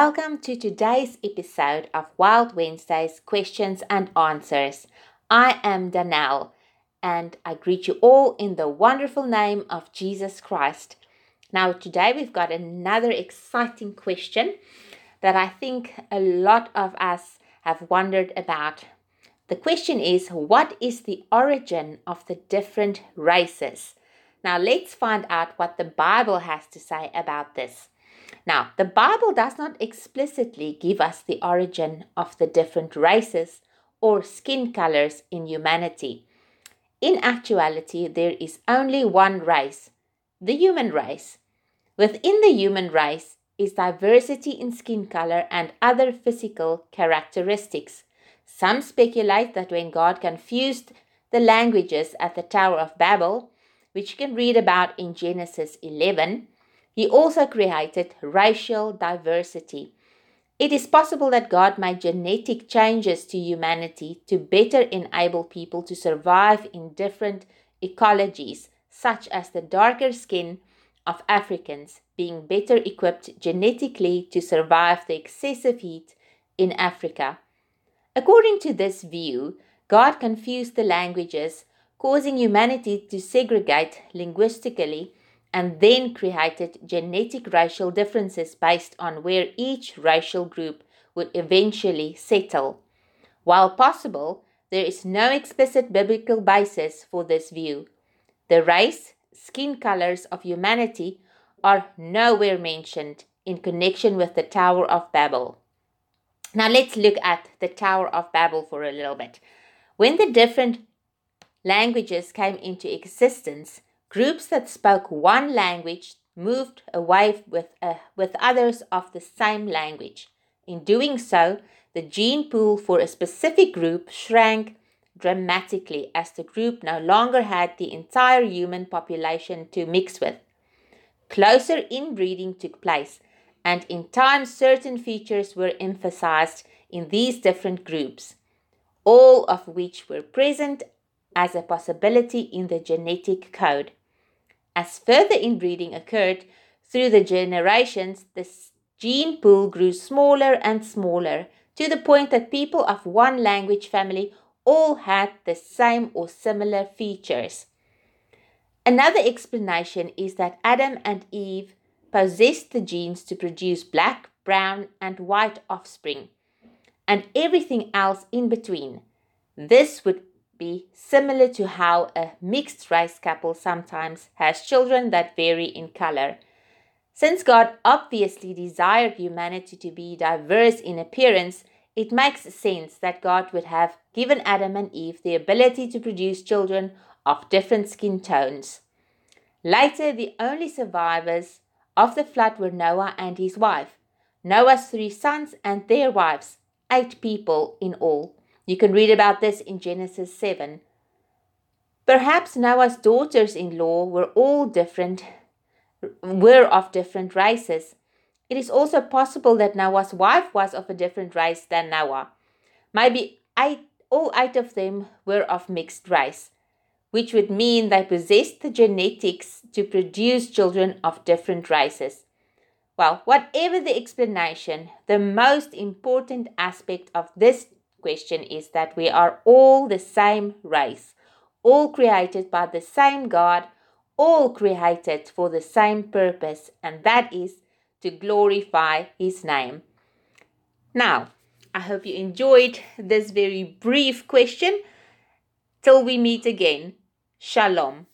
Welcome to today's episode of Wild Wednesdays Questions and Answers. I am Danelle and I greet you all in the wonderful name of Jesus Christ. Now, today we've got another exciting question that I think a lot of us have wondered about. The question is What is the origin of the different races? Now, let's find out what the Bible has to say about this. Now, the Bible does not explicitly give us the origin of the different races or skin colors in humanity. In actuality, there is only one race, the human race. Within the human race is diversity in skin color and other physical characteristics. Some speculate that when God confused the languages at the Tower of Babel, which you can read about in Genesis 11, he also created racial diversity. It is possible that God made genetic changes to humanity to better enable people to survive in different ecologies, such as the darker skin of Africans being better equipped genetically to survive the excessive heat in Africa. According to this view, God confused the languages, causing humanity to segregate linguistically and then created genetic racial differences based on where each racial group would eventually settle. While possible, there is no explicit biblical basis for this view. The race, skin colors of humanity are nowhere mentioned in connection with the Tower of Babel. Now let's look at the Tower of Babel for a little bit. When the different languages came into existence, Groups that spoke one language moved away with, uh, with others of the same language. In doing so, the gene pool for a specific group shrank dramatically as the group no longer had the entire human population to mix with. Closer inbreeding took place, and in time, certain features were emphasized in these different groups, all of which were present as a possibility in the genetic code. As further inbreeding occurred through the generations, the gene pool grew smaller and smaller to the point that people of one language family all had the same or similar features. Another explanation is that Adam and Eve possessed the genes to produce black, brown, and white offspring, and everything else in between. This would be similar to how a mixed race couple sometimes has children that vary in color. Since God obviously desired humanity to be diverse in appearance, it makes sense that God would have given Adam and Eve the ability to produce children of different skin tones. Later, the only survivors of the flood were Noah and his wife, Noah's three sons and their wives, eight people in all. You can read about this in Genesis 7. Perhaps Noah's daughters in law were all different, were of different races. It is also possible that Noah's wife was of a different race than Noah. Maybe eight, all eight of them were of mixed race, which would mean they possessed the genetics to produce children of different races. Well, whatever the explanation, the most important aspect of this question is that we are all the same race, all created by the same God, all created for the same purpose, and that is to glorify His name. Now, I hope you enjoyed this very brief question. Till we meet again, Shalom.